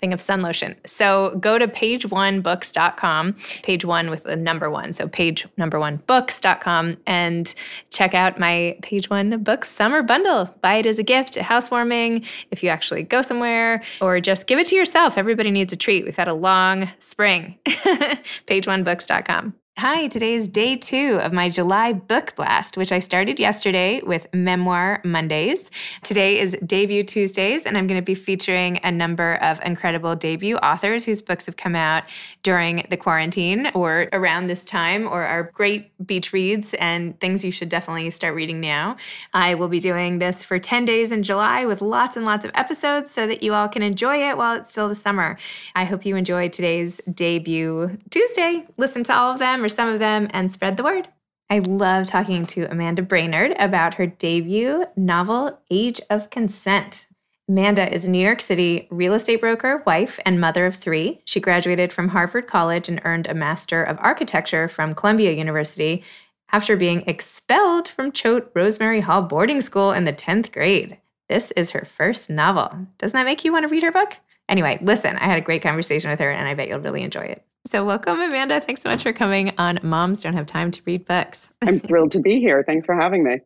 thing of sun lotion. So go to pageonebooks.com, page one with the number one. So page number one books.com and check out my page one books summer bundle. Buy it as a gift, a housewarming, if you actually go somewhere, or just give it to yourself. Everybody needs a treat. We've had a long spring. pageonebooks.com. Hi, today is day two of my July book blast, which I started yesterday with Memoir Mondays. Today is Debut Tuesdays, and I'm going to be featuring a number of incredible debut authors whose books have come out during the quarantine or around this time or are great beach reads and things you should definitely start reading now. I will be doing this for 10 days in July with lots and lots of episodes so that you all can enjoy it while it's still the summer. I hope you enjoyed today's debut Tuesday. Listen to all of them some of them and spread the word. I love talking to Amanda Brainerd about her debut novel, Age of Consent. Amanda is a New York City real estate broker, wife, and mother of three. She graduated from Harvard College and earned a Master of Architecture from Columbia University after being expelled from Choate Rosemary Hall boarding school in the 10th grade. This is her first novel. Doesn't that make you want to read her book? Anyway, listen, I had a great conversation with her and I bet you'll really enjoy it. So, welcome, Amanda. Thanks so much for coming on Moms Don't Have Time to Read Books. I'm thrilled to be here. Thanks for having me.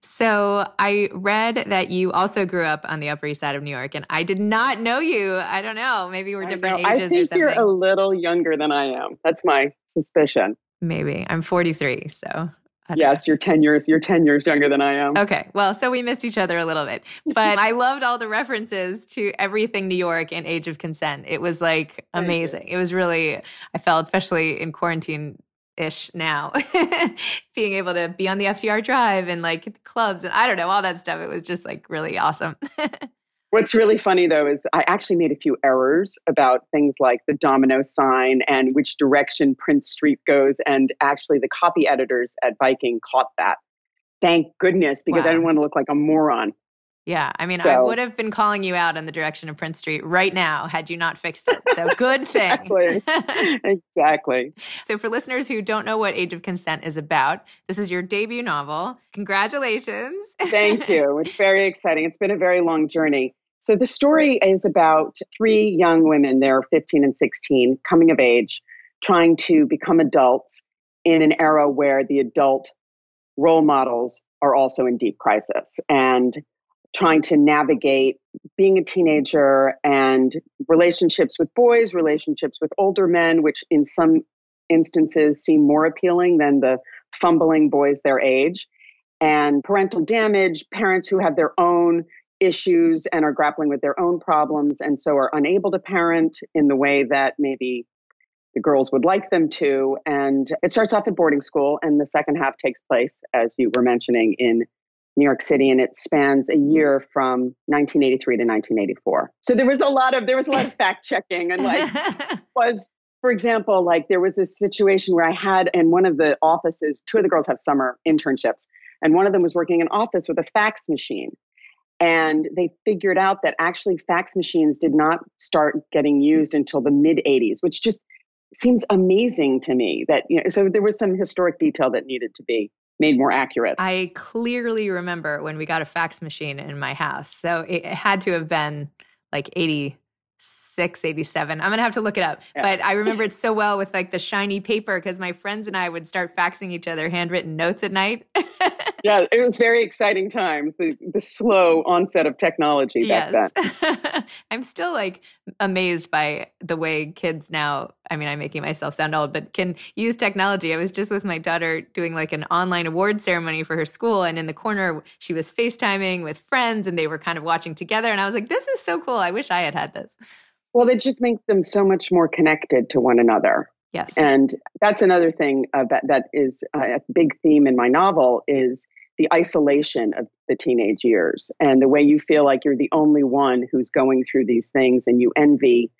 So, I read that you also grew up on the Upper East Side of New York, and I did not know you. I don't know. Maybe we're different I ages I think or something. you're a little younger than I am. That's my suspicion. Maybe. I'm 43, so Yes, you're 10 years you're 10 years younger than I am. Okay. Well, so we missed each other a little bit. But I loved all the references to everything New York and Age of Consent. It was like amazing. It was really I felt especially in quarantine ish now being able to be on the FDR drive and like clubs and I don't know all that stuff it was just like really awesome. What's really funny though is I actually made a few errors about things like the domino sign and which direction Prince Street goes. And actually, the copy editors at Viking caught that. Thank goodness, because wow. I didn't want to look like a moron. Yeah, I mean, so, I would have been calling you out in the direction of Prince Street right now had you not fixed it. So good thing. exactly. exactly. So, for listeners who don't know what Age of Consent is about, this is your debut novel. Congratulations. Thank you. It's very exciting. It's been a very long journey. So the story is about three young women, they're 15 and 16, coming of age, trying to become adults in an era where the adult role models are also in deep crisis and trying to navigate being a teenager and relationships with boys, relationships with older men, which in some instances seem more appealing than the fumbling boys their age, and parental damage, parents who have their own issues and are grappling with their own problems and so are unable to parent in the way that maybe the girls would like them to. And it starts off at boarding school, and the second half takes place, as you were mentioning, in New York City, and it spans a year from 1983 to 1984. So there was a lot of there was a lot of fact checking, and like was for example, like there was this situation where I had in one of the offices, two of the girls have summer internships, and one of them was working in office with a fax machine. And they figured out that actually fax machines did not start getting used until the mid 80s, which just seems amazing to me that, you know, so there was some historic detail that needed to be made more accurate. I clearly remember when we got a fax machine in my house. So it had to have been like 86, 87. I'm going to have to look it up. Yeah. But I remember it so well with like the shiny paper because my friends and I would start faxing each other handwritten notes at night. yeah, it was very exciting times. The the slow onset of technology yes. I'm still like amazed by the way kids now. I mean, I'm making myself sound old, but can use technology. I was just with my daughter doing like an online award ceremony for her school, and in the corner she was FaceTiming with friends, and they were kind of watching together. And I was like, "This is so cool! I wish I had had this." Well, it just makes them so much more connected to one another. Yes. And that's another thing uh, that, that is a big theme in my novel is the isolation of the teenage years and the way you feel like you're the only one who's going through these things and you envy.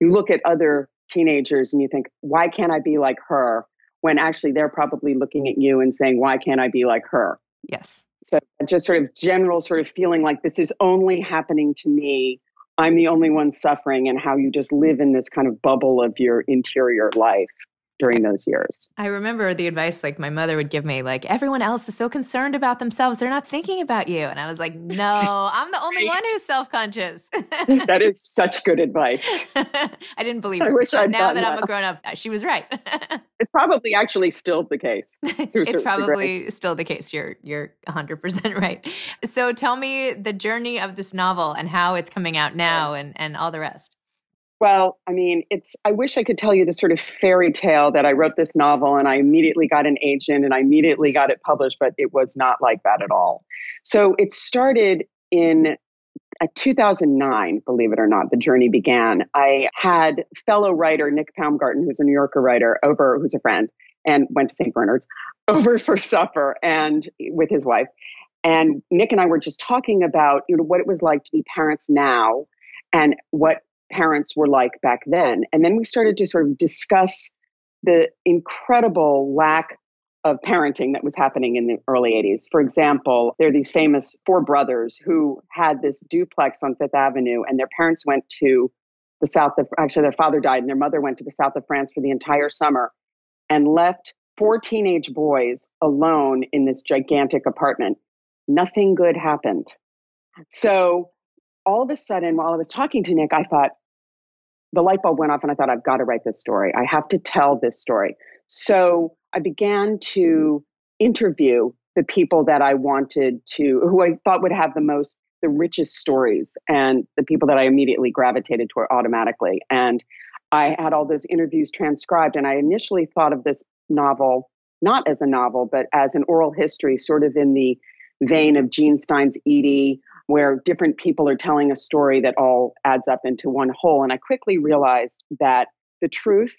You look at other teenagers and you think, why can't I be like her? When actually they're probably looking at you and saying, why can't I be like her? Yes. So just sort of general sort of feeling like this is only happening to me I'm the only one suffering and how you just live in this kind of bubble of your interior life during those years. I remember the advice like my mother would give me like everyone else is so concerned about themselves they're not thinking about you and I was like no I'm the only one who's self-conscious. that is such good advice. I didn't believe her. I wish but now that, that I'm a grown up uh, she was right. it's probably actually still the case. it's probably degree. still the case. You're you're 100% right. So tell me the journey of this novel and how it's coming out now and and all the rest. Well, I mean, it's, I wish I could tell you the sort of fairy tale that I wrote this novel and I immediately got an agent and I immediately got it published, but it was not like that at all. So it started in uh, 2009, believe it or not, the journey began. I had fellow writer Nick Paumgarten, who's a New Yorker writer, over, who's a friend, and went to St. Bernard's, over for supper and with his wife. And Nick and I were just talking about you know what it was like to be parents now and what parents were like back then. And then we started to sort of discuss the incredible lack of parenting that was happening in the early 80s. For example, there are these famous four brothers who had this duplex on Fifth Avenue, and their parents went to the south of, actually, their father died, and their mother went to the south of France for the entire summer and left four teenage boys alone in this gigantic apartment. Nothing good happened. So all of a sudden, while I was talking to Nick, I thought the light bulb went off and I thought, I've got to write this story. I have to tell this story. So I began to interview the people that I wanted to, who I thought would have the most, the richest stories, and the people that I immediately gravitated toward automatically. And I had all those interviews transcribed. And I initially thought of this novel not as a novel, but as an oral history, sort of in the vein of Jean Stein's Edie, where different people are telling a story that all adds up into one whole. And I quickly realized that the truth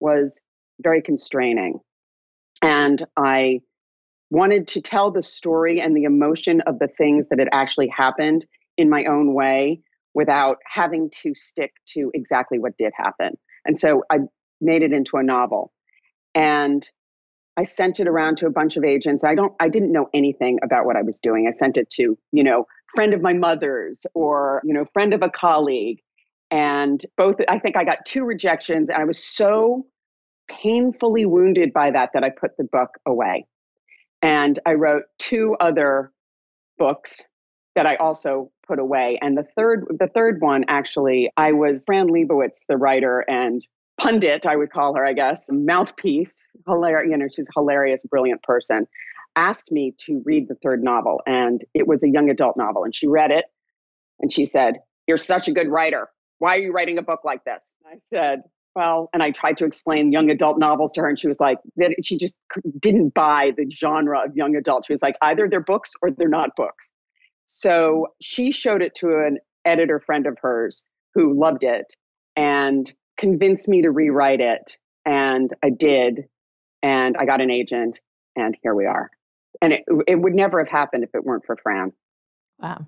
was very constraining. And I wanted to tell the story and the emotion of the things that had actually happened in my own way without having to stick to exactly what did happen. And so I made it into a novel. And I sent it around to a bunch of agents. I don't I didn't know anything about what I was doing. I sent it to, you know, friend of my mother's or, you know, friend of a colleague. And both I think I got two rejections and I was so painfully wounded by that that I put the book away. And I wrote two other books that I also put away. And the third the third one actually I was Fran Lebowitz, the writer and pundit, I would call her, I guess, mouthpiece, hilarious, you know, she's a hilarious, brilliant person, asked me to read the third novel. And it was a young adult novel. And she read it and she said, You're such a good writer. Why are you writing a book like this? I said, Well, and I tried to explain young adult novels to her, and she was like, she just didn't buy the genre of young adult. She was like, either they're books or they're not books. So she showed it to an editor friend of hers who loved it. And convinced me to rewrite it. And I did. And I got an agent. And here we are. And it, it would never have happened if it weren't for Fran. Wow.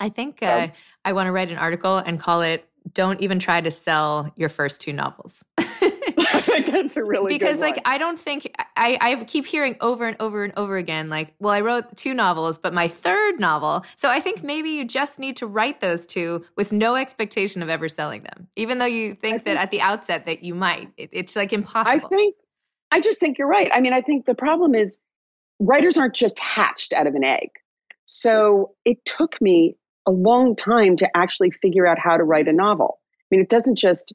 I think so, uh, I want to write an article and call it Don't Even Try to Sell Your First Two Novels. That's a really because like I don't think I I keep hearing over and over and over again like well I wrote two novels but my third novel so I think maybe you just need to write those two with no expectation of ever selling them even though you think, think that at the outset that you might it, it's like impossible. I think I just think you're right. I mean I think the problem is writers aren't just hatched out of an egg. So it took me a long time to actually figure out how to write a novel. I mean, it doesn't just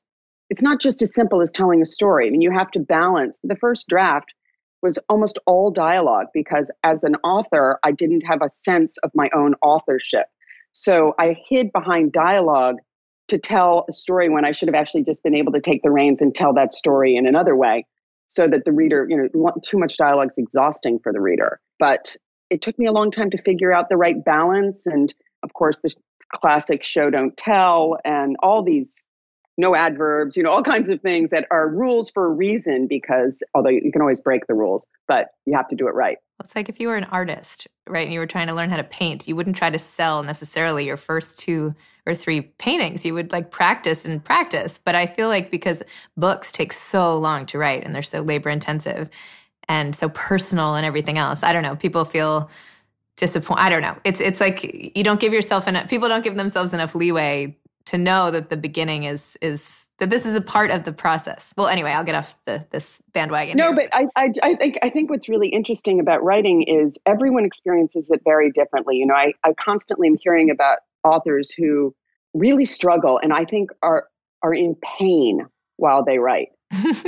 it's not just as simple as telling a story. I mean, you have to balance. The first draft was almost all dialogue because as an author, I didn't have a sense of my own authorship. So I hid behind dialogue to tell a story when I should have actually just been able to take the reins and tell that story in another way so that the reader, you know, too much dialogue is exhausting for the reader. But it took me a long time to figure out the right balance. And of course, the classic show don't tell and all these no adverbs, you know, all kinds of things that are rules for a reason because although you can always break the rules, but you have to do it right. It's like if you were an artist, right, and you were trying to learn how to paint, you wouldn't try to sell necessarily your first two or three paintings. You would like practice and practice. But I feel like because books take so long to write and they're so labor intensive and so personal and everything else, I don't know, people feel disappointed. I don't know. It's it's like you don't give yourself enough people don't give themselves enough leeway to know that the beginning is is that this is a part of the process. Well, anyway, I'll get off the, this bandwagon. No, here. but I, I, I think I think what's really interesting about writing is everyone experiences it very differently. You know, I, I constantly am hearing about authors who really struggle, and I think are are in pain while they write.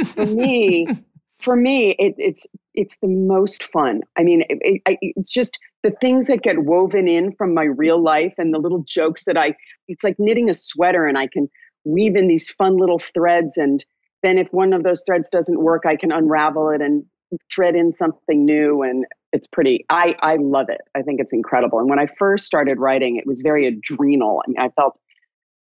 for me, for me, it, it's it's the most fun. I mean, it, it, it's just the things that get woven in from my real life and the little jokes that I. It's like knitting a sweater, and I can weave in these fun little threads, and then if one of those threads doesn't work, I can unravel it and thread in something new, and it's pretty. I I love it. I think it's incredible. And when I first started writing, it was very adrenal. I mean, I felt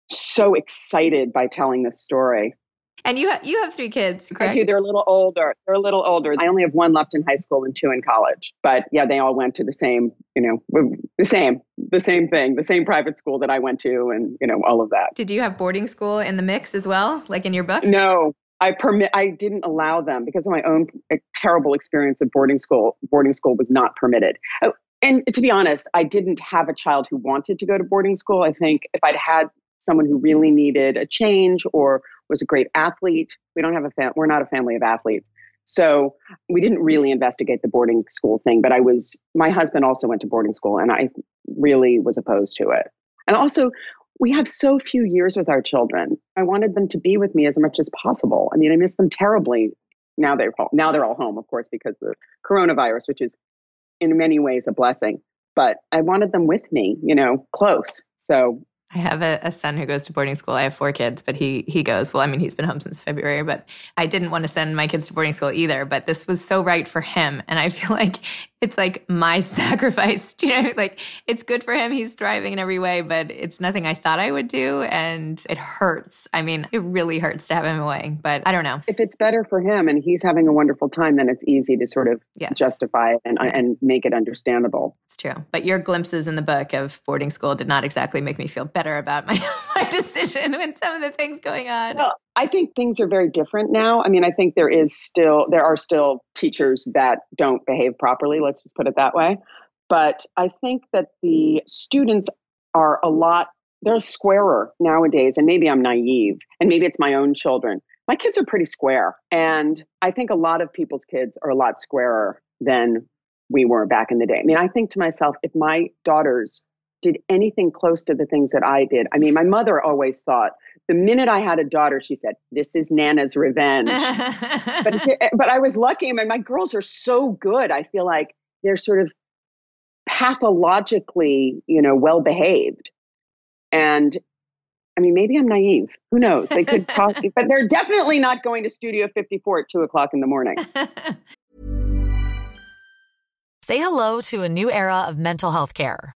so excited by telling this story. And you have you have three kids, correct? I do. They're a little older. They're a little older. I only have one left in high school and two in college. But yeah, they all went to the same, you know, the same, the same thing, the same private school that I went to, and you know, all of that. Did you have boarding school in the mix as well, like in your book? No, I permit. I didn't allow them because of my own terrible experience at boarding school. Boarding school was not permitted. Oh, and to be honest, I didn't have a child who wanted to go to boarding school. I think if I'd had someone who really needed a change or was a great athlete. We don't have a fam- we're not a family of athletes. So we didn't really investigate the boarding school thing, but I was my husband also went to boarding school and I really was opposed to it. And also we have so few years with our children. I wanted them to be with me as much as possible. I mean, I miss them terribly. Now they're now they're all home, of course, because of the coronavirus, which is in many ways a blessing. But I wanted them with me, you know, close. So I have a, a, son who goes to boarding school. I have four kids, but he he goes. Well, I mean, he's been home since February, but I didn't want to send my kids to boarding school either. But this was so right for him, and I feel like it's like my sacrifice. You know, like it's good for him. He's thriving in every way, but it's nothing I thought I would do, and it hurts. I mean, it really hurts to have him away. But I don't know if it's better for him and he's having a wonderful time. Then it's easy to sort of yes. justify it and yeah. and make it understandable. It's true. But your glimpses in the book of boarding school did not exactly make me feel better about my, my decision and some of the things going on? Well, I think things are very different now. I mean, I think there is still there are still teachers that don't behave properly, let's just put it that way. But I think that the students are a lot they're squarer nowadays and maybe I'm naive and maybe it's my own children. My kids are pretty square and I think a lot of people's kids are a lot squarer than we were back in the day. I mean, I think to myself if my daughters did anything close to the things that I did. I mean, my mother always thought the minute I had a daughter, she said, "This is Nana's revenge." but but I was lucky. I mean, my girls are so good. I feel like they're sort of pathologically, you know, well behaved. And I mean, maybe I'm naive. Who knows? They could talk, but they're definitely not going to Studio 54 at two o'clock in the morning. Say hello to a new era of mental health care.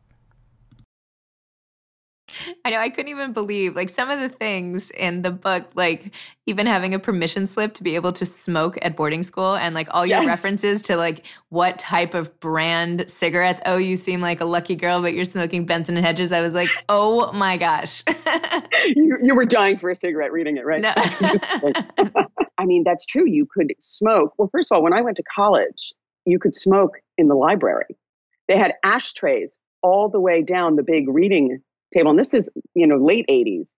I know I couldn't even believe like some of the things in the book, like even having a permission slip to be able to smoke at boarding school and like all your yes. references to like what type of brand cigarettes. Oh, you seem like a lucky girl, but you're smoking Benson and Hedges. I was like, oh my gosh. you, you, were dying for a cigarette reading it, right? No. I mean, that's true. You could smoke. Well, first of all, when I went to college, you could smoke in the library. They had ashtrays all the way down the big reading table. And this is, you know, late 80s.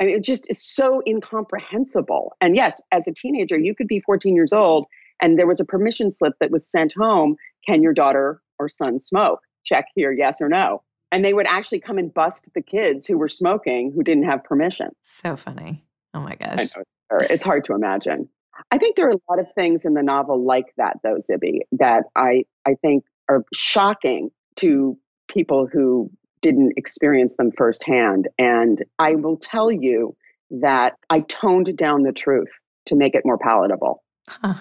I mean, it just is so incomprehensible. And yes, as a teenager, you could be 14 years old and there was a permission slip that was sent home. Can your daughter or son smoke? Check here, yes or no. And they would actually come and bust the kids who were smoking who didn't have permission. So funny. Oh my gosh. It's hard to imagine. I think there are a lot of things in the novel like that, though, Zibby, that I, I think are shocking to people who didn't experience them firsthand. And I will tell you that I toned down the truth to make it more palatable. Huh.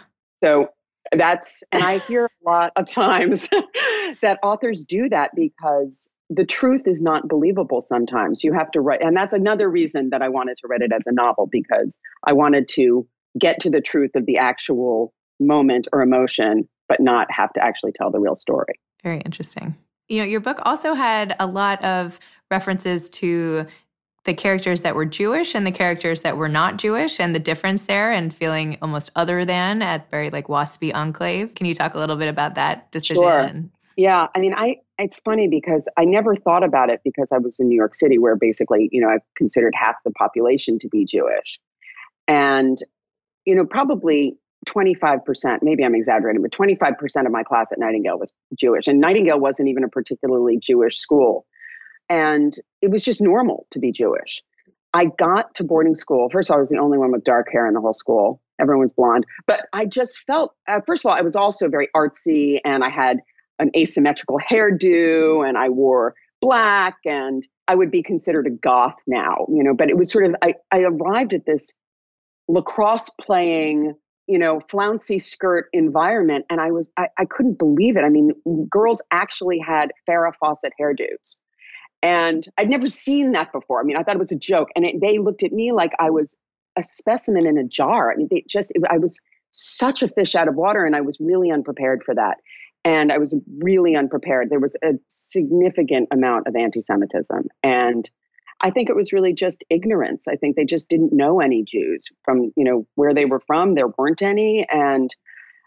So that's, and I hear a lot of times that authors do that because the truth is not believable sometimes. You have to write, and that's another reason that I wanted to write it as a novel because I wanted to get to the truth of the actual moment or emotion, but not have to actually tell the real story. Very interesting. You know, your book also had a lot of references to the characters that were Jewish and the characters that were not Jewish and the difference there and feeling almost other than at very like waspy enclave. Can you talk a little bit about that decision? Sure. Yeah, I mean, I it's funny because I never thought about it because I was in New York City where basically, you know, I considered half the population to be Jewish. And you know, probably 25%, maybe I'm exaggerating, but 25% of my class at Nightingale was Jewish. And Nightingale wasn't even a particularly Jewish school. And it was just normal to be Jewish. I got to boarding school. First of all, I was the only one with dark hair in the whole school. Everyone's blonde. But I just felt, uh, first of all, I was also very artsy and I had an asymmetrical hairdo and I wore black and I would be considered a goth now, you know, but it was sort of, I, I arrived at this lacrosse playing you know, flouncy skirt environment. And I was, I, I couldn't believe it. I mean, girls actually had Farrah Fawcett hairdos. And I'd never seen that before. I mean, I thought it was a joke. And it, they looked at me like I was a specimen in a jar. I mean, they just, it, I was such a fish out of water and I was really unprepared for that. And I was really unprepared. There was a significant amount of anti Semitism. And I think it was really just ignorance. I think they just didn't know any Jews from, you know, where they were from. There weren't any. And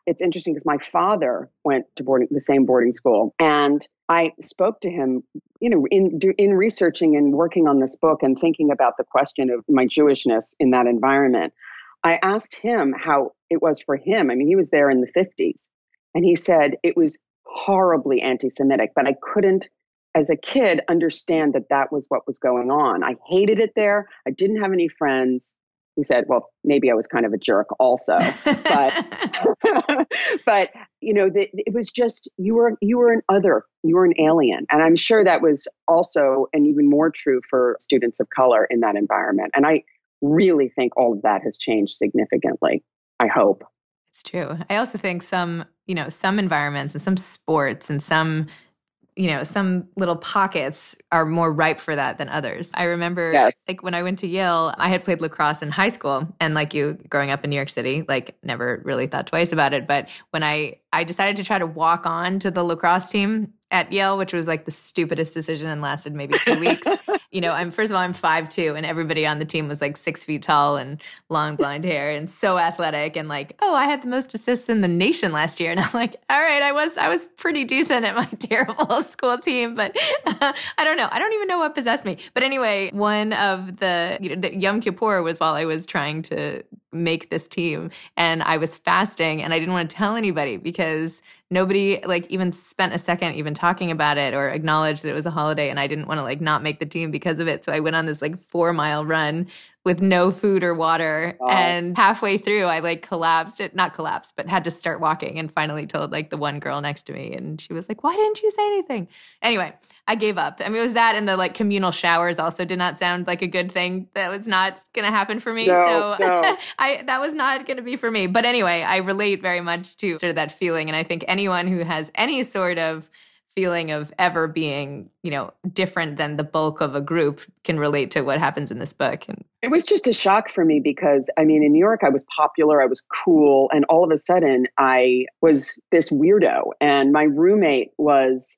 it's interesting because my father went to boarding the same boarding school and I spoke to him, you know, in in researching and working on this book and thinking about the question of my Jewishness in that environment. I asked him how it was for him. I mean, he was there in the 50s and he said it was horribly anti-Semitic, but I couldn't as a kid understand that that was what was going on. I hated it there. I didn't have any friends. He said, "Well, maybe I was kind of a jerk also." But but you know, the, it was just you were you were an other, you were an alien. And I'm sure that was also and even more true for students of color in that environment. And I really think all of that has changed significantly. I hope. It's true. I also think some, you know, some environments and some sports and some you know, some little pockets are more ripe for that than others. I remember yes. like when I went to Yale, I had played lacrosse in high school and like you growing up in New York City, like never really thought twice about it, but when I I decided to try to walk on to the lacrosse team at Yale, which was like the stupidest decision and lasted maybe two weeks. you know, I'm first of all I'm five two, and everybody on the team was like six feet tall and long blonde hair and so athletic and like, oh, I had the most assists in the nation last year, and I'm like, all right, I was I was pretty decent at my terrible school team, but uh, I don't know, I don't even know what possessed me. But anyway, one of the you know, the Yom Kippur was while I was trying to make this team and I was fasting and I didn't want to tell anybody because nobody like even spent a second even talking about it or acknowledged that it was a holiday and I didn't want to like not make the team because of it. So I went on this like 4 mile run with no food or water. Wow. And halfway through, I like collapsed. It not collapsed, but had to start walking. And finally told like the one girl next to me, and she was like, "Why didn't you say anything?" Anyway, I gave up. I mean, it was that, and the like communal showers also did not sound like a good thing. That was not going to happen for me. No, so no. I that was not going to be for me. But anyway, I relate very much to sort of that feeling, and I think anyone who has any sort of feeling of ever being, you know, different than the bulk of a group can relate to what happens in this book. And it was just a shock for me because I mean, in New York, I was popular, I was cool, and all of a sudden I was this weirdo. And my roommate was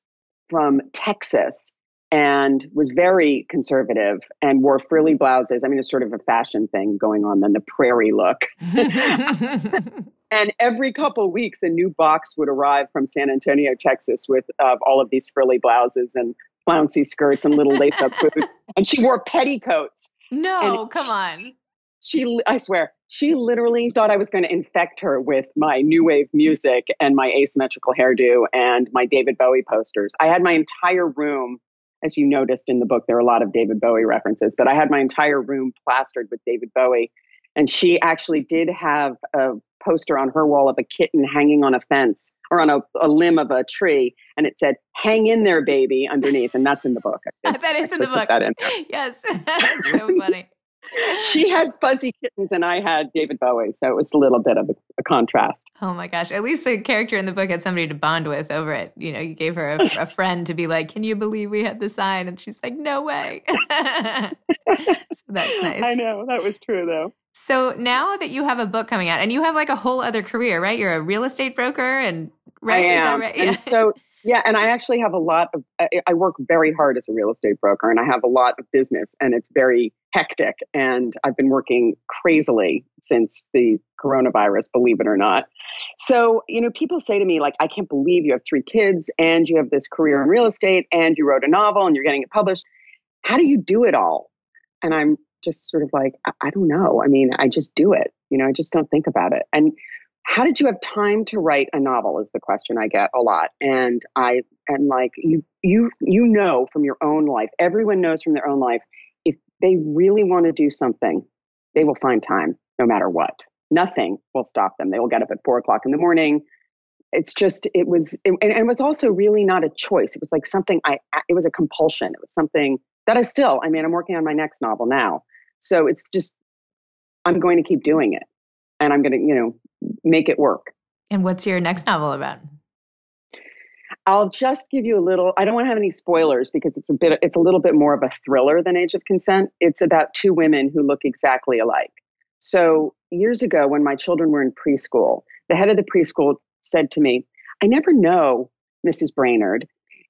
from Texas and was very conservative and wore frilly blouses. I mean, it's sort of a fashion thing going on then the prairie look. and every couple weeks, a new box would arrive from San Antonio, Texas, with uh, all of these frilly blouses and flouncy skirts and little lace-up boots. And she wore petticoats. No, and come on. She, I swear, she literally thought I was going to infect her with my new wave music and my asymmetrical hairdo and my David Bowie posters. I had my entire room as you noticed in the book, there are a lot of David Bowie references, but I had my entire room plastered with David Bowie. And she actually did have a poster on her wall of a kitten hanging on a fence or on a, a limb of a tree, and it said "Hang in there, baby" underneath, and that's in the book. that is in the book. In yes, that's so funny. she had fuzzy kittens, and I had David Bowie, so it was a little bit of a, a, contrast. Oh my gosh! At least the character in the book had somebody to bond with over it. You know, you gave her a, a friend to be like, "Can you believe we had the sign?" And she's like, "No way." so that's nice. I know that was true though. So now that you have a book coming out and you have like a whole other career, right? You're a real estate broker and right? I am. Right? And so yeah, and I actually have a lot of I work very hard as a real estate broker and I have a lot of business and it's very hectic and I've been working crazily since the coronavirus, believe it or not. So, you know, people say to me like I can't believe you have three kids and you have this career in real estate and you wrote a novel and you're getting it published. How do you do it all? And I'm just sort of like, I, I don't know. I mean, I just do it. You know, I just don't think about it. And how did you have time to write a novel is the question I get a lot. And I and like you you you know from your own life, everyone knows from their own life, if they really want to do something, they will find time no matter what. Nothing will stop them. They will get up at four o'clock in the morning. It's just it was it, and it was also really not a choice. It was like something I it was a compulsion. It was something that I still, I mean, I'm working on my next novel now. So it's just, I'm going to keep doing it and I'm going to, you know, make it work. And what's your next novel about? I'll just give you a little. I don't want to have any spoilers because it's a bit. It's a little bit more of a thriller than Age of Consent. It's about two women who look exactly alike. So years ago, when my children were in preschool, the head of the preschool said to me, "I never know, Mrs. Brainerd,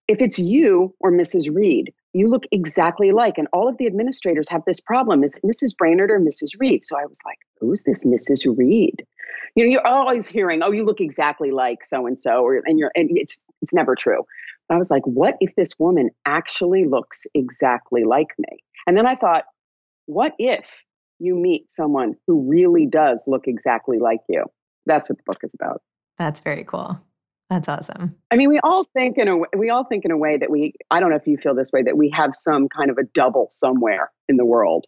if it's you or Mrs. Reed you look exactly alike. And all of the administrators have this problem. Is Mrs. Brainerd or Mrs. Reed? So I was like, who's this Mrs. Reed? You know, you're always hearing, oh, you look exactly like so and so, or and you're and it's it's never true. But I was like, what if this woman actually looks exactly like me? And then I thought, what if you meet someone who really does look exactly like you? That's what the book is about. That's very cool. That's awesome. I mean, we all think in a we all think in a way that we I don't know if you feel this way that we have some kind of a double somewhere in the world.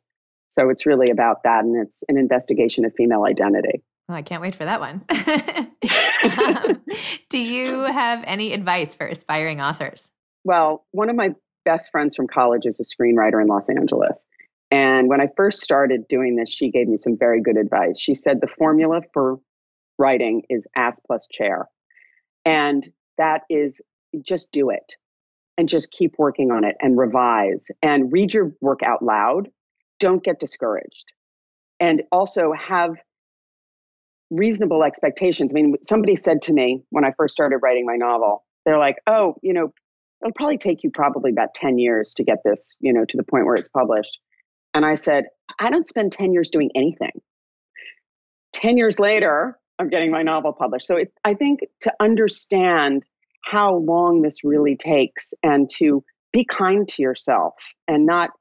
So it's really about that and it's an investigation of female identity. Well, I can't wait for that one. um, do you have any advice for aspiring authors? Well, one of my best friends from college is a screenwriter in Los Angeles. And when I first started doing this, she gave me some very good advice. She said the formula for writing is ass plus chair. And that is just do it and just keep working on it and revise and read your work out loud. Don't get discouraged. And also have reasonable expectations. I mean, somebody said to me when I first started writing my novel, they're like, oh, you know, it'll probably take you probably about 10 years to get this, you know, to the point where it's published. And I said, I don't spend 10 years doing anything. 10 years later, of getting my novel published. So it, I think to understand how long this really takes and to be kind to yourself and not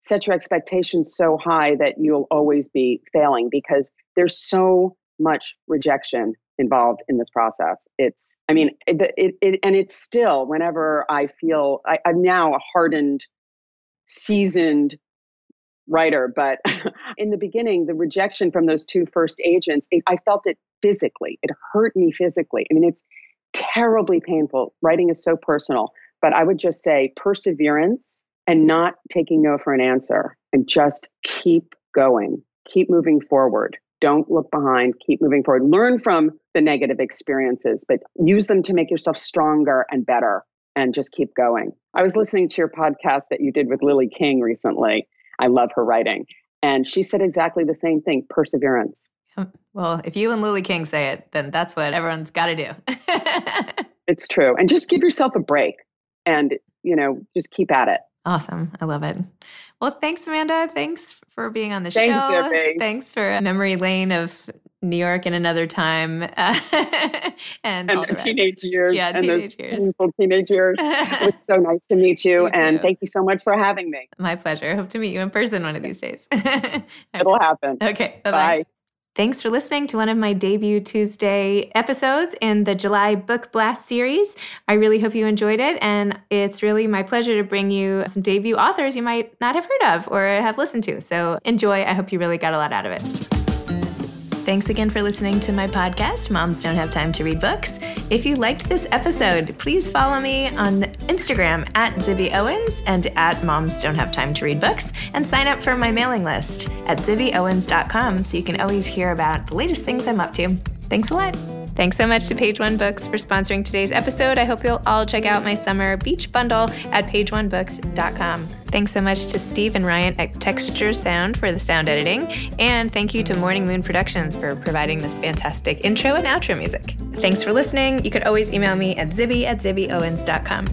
set your expectations so high that you'll always be failing because there's so much rejection involved in this process. It's, I mean, it, it, it and it's still whenever I feel I, I'm now a hardened, seasoned writer, but in the beginning, the rejection from those two first agents, it, I felt it physically. It hurt me physically. I mean, it's terribly painful. Writing is so personal, but I would just say perseverance and not taking no for an answer and just keep going, keep moving forward. Don't look behind, keep moving forward. Learn from the negative experiences, but use them to make yourself stronger and better and just keep going. I was listening to your podcast that you did with Lily King recently. I love her writing. And she said exactly the same thing perseverance. Well, if you and Lily King say it, then that's what everyone's got to do. it's true. And just give yourself a break and, you know, just keep at it. Awesome. I love it. Well, thanks, Amanda. Thanks for being on the thanks, show. Debbie. Thanks for memory lane of New York in another time uh, and, and the, teenage years. Yeah, and teenage those years. Painful teenage years. it was so nice to meet you, you and too. thank you so much for having me. My pleasure. Hope to meet you in person one of these days. It'll happen. Okay. Bye-bye. Bye. Thanks for listening to one of my debut Tuesday episodes in the July Book Blast series. I really hope you enjoyed it, and it's really my pleasure to bring you some debut authors you might not have heard of or have listened to. So enjoy. I hope you really got a lot out of it. Thanks again for listening to my podcast, Moms Don't Have Time to Read Books. If you liked this episode, please follow me on Instagram at Zibby Owens and at Moms Don't Have Time to Read Books and sign up for my mailing list at zibbyowens.com so you can always hear about the latest things I'm up to. Thanks a lot. Thanks so much to Page One Books for sponsoring today's episode. I hope you'll all check out my summer beach bundle at pageonebooks.com. Thanks so much to Steve and Ryan at Texture Sound for the sound editing. And thank you to Morning Moon Productions for providing this fantastic intro and outro music. Thanks for listening. You could always email me at zibby at zibbyowens.com.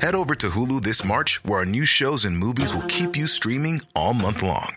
Head over to Hulu this March, where our new shows and movies will keep you streaming all month long.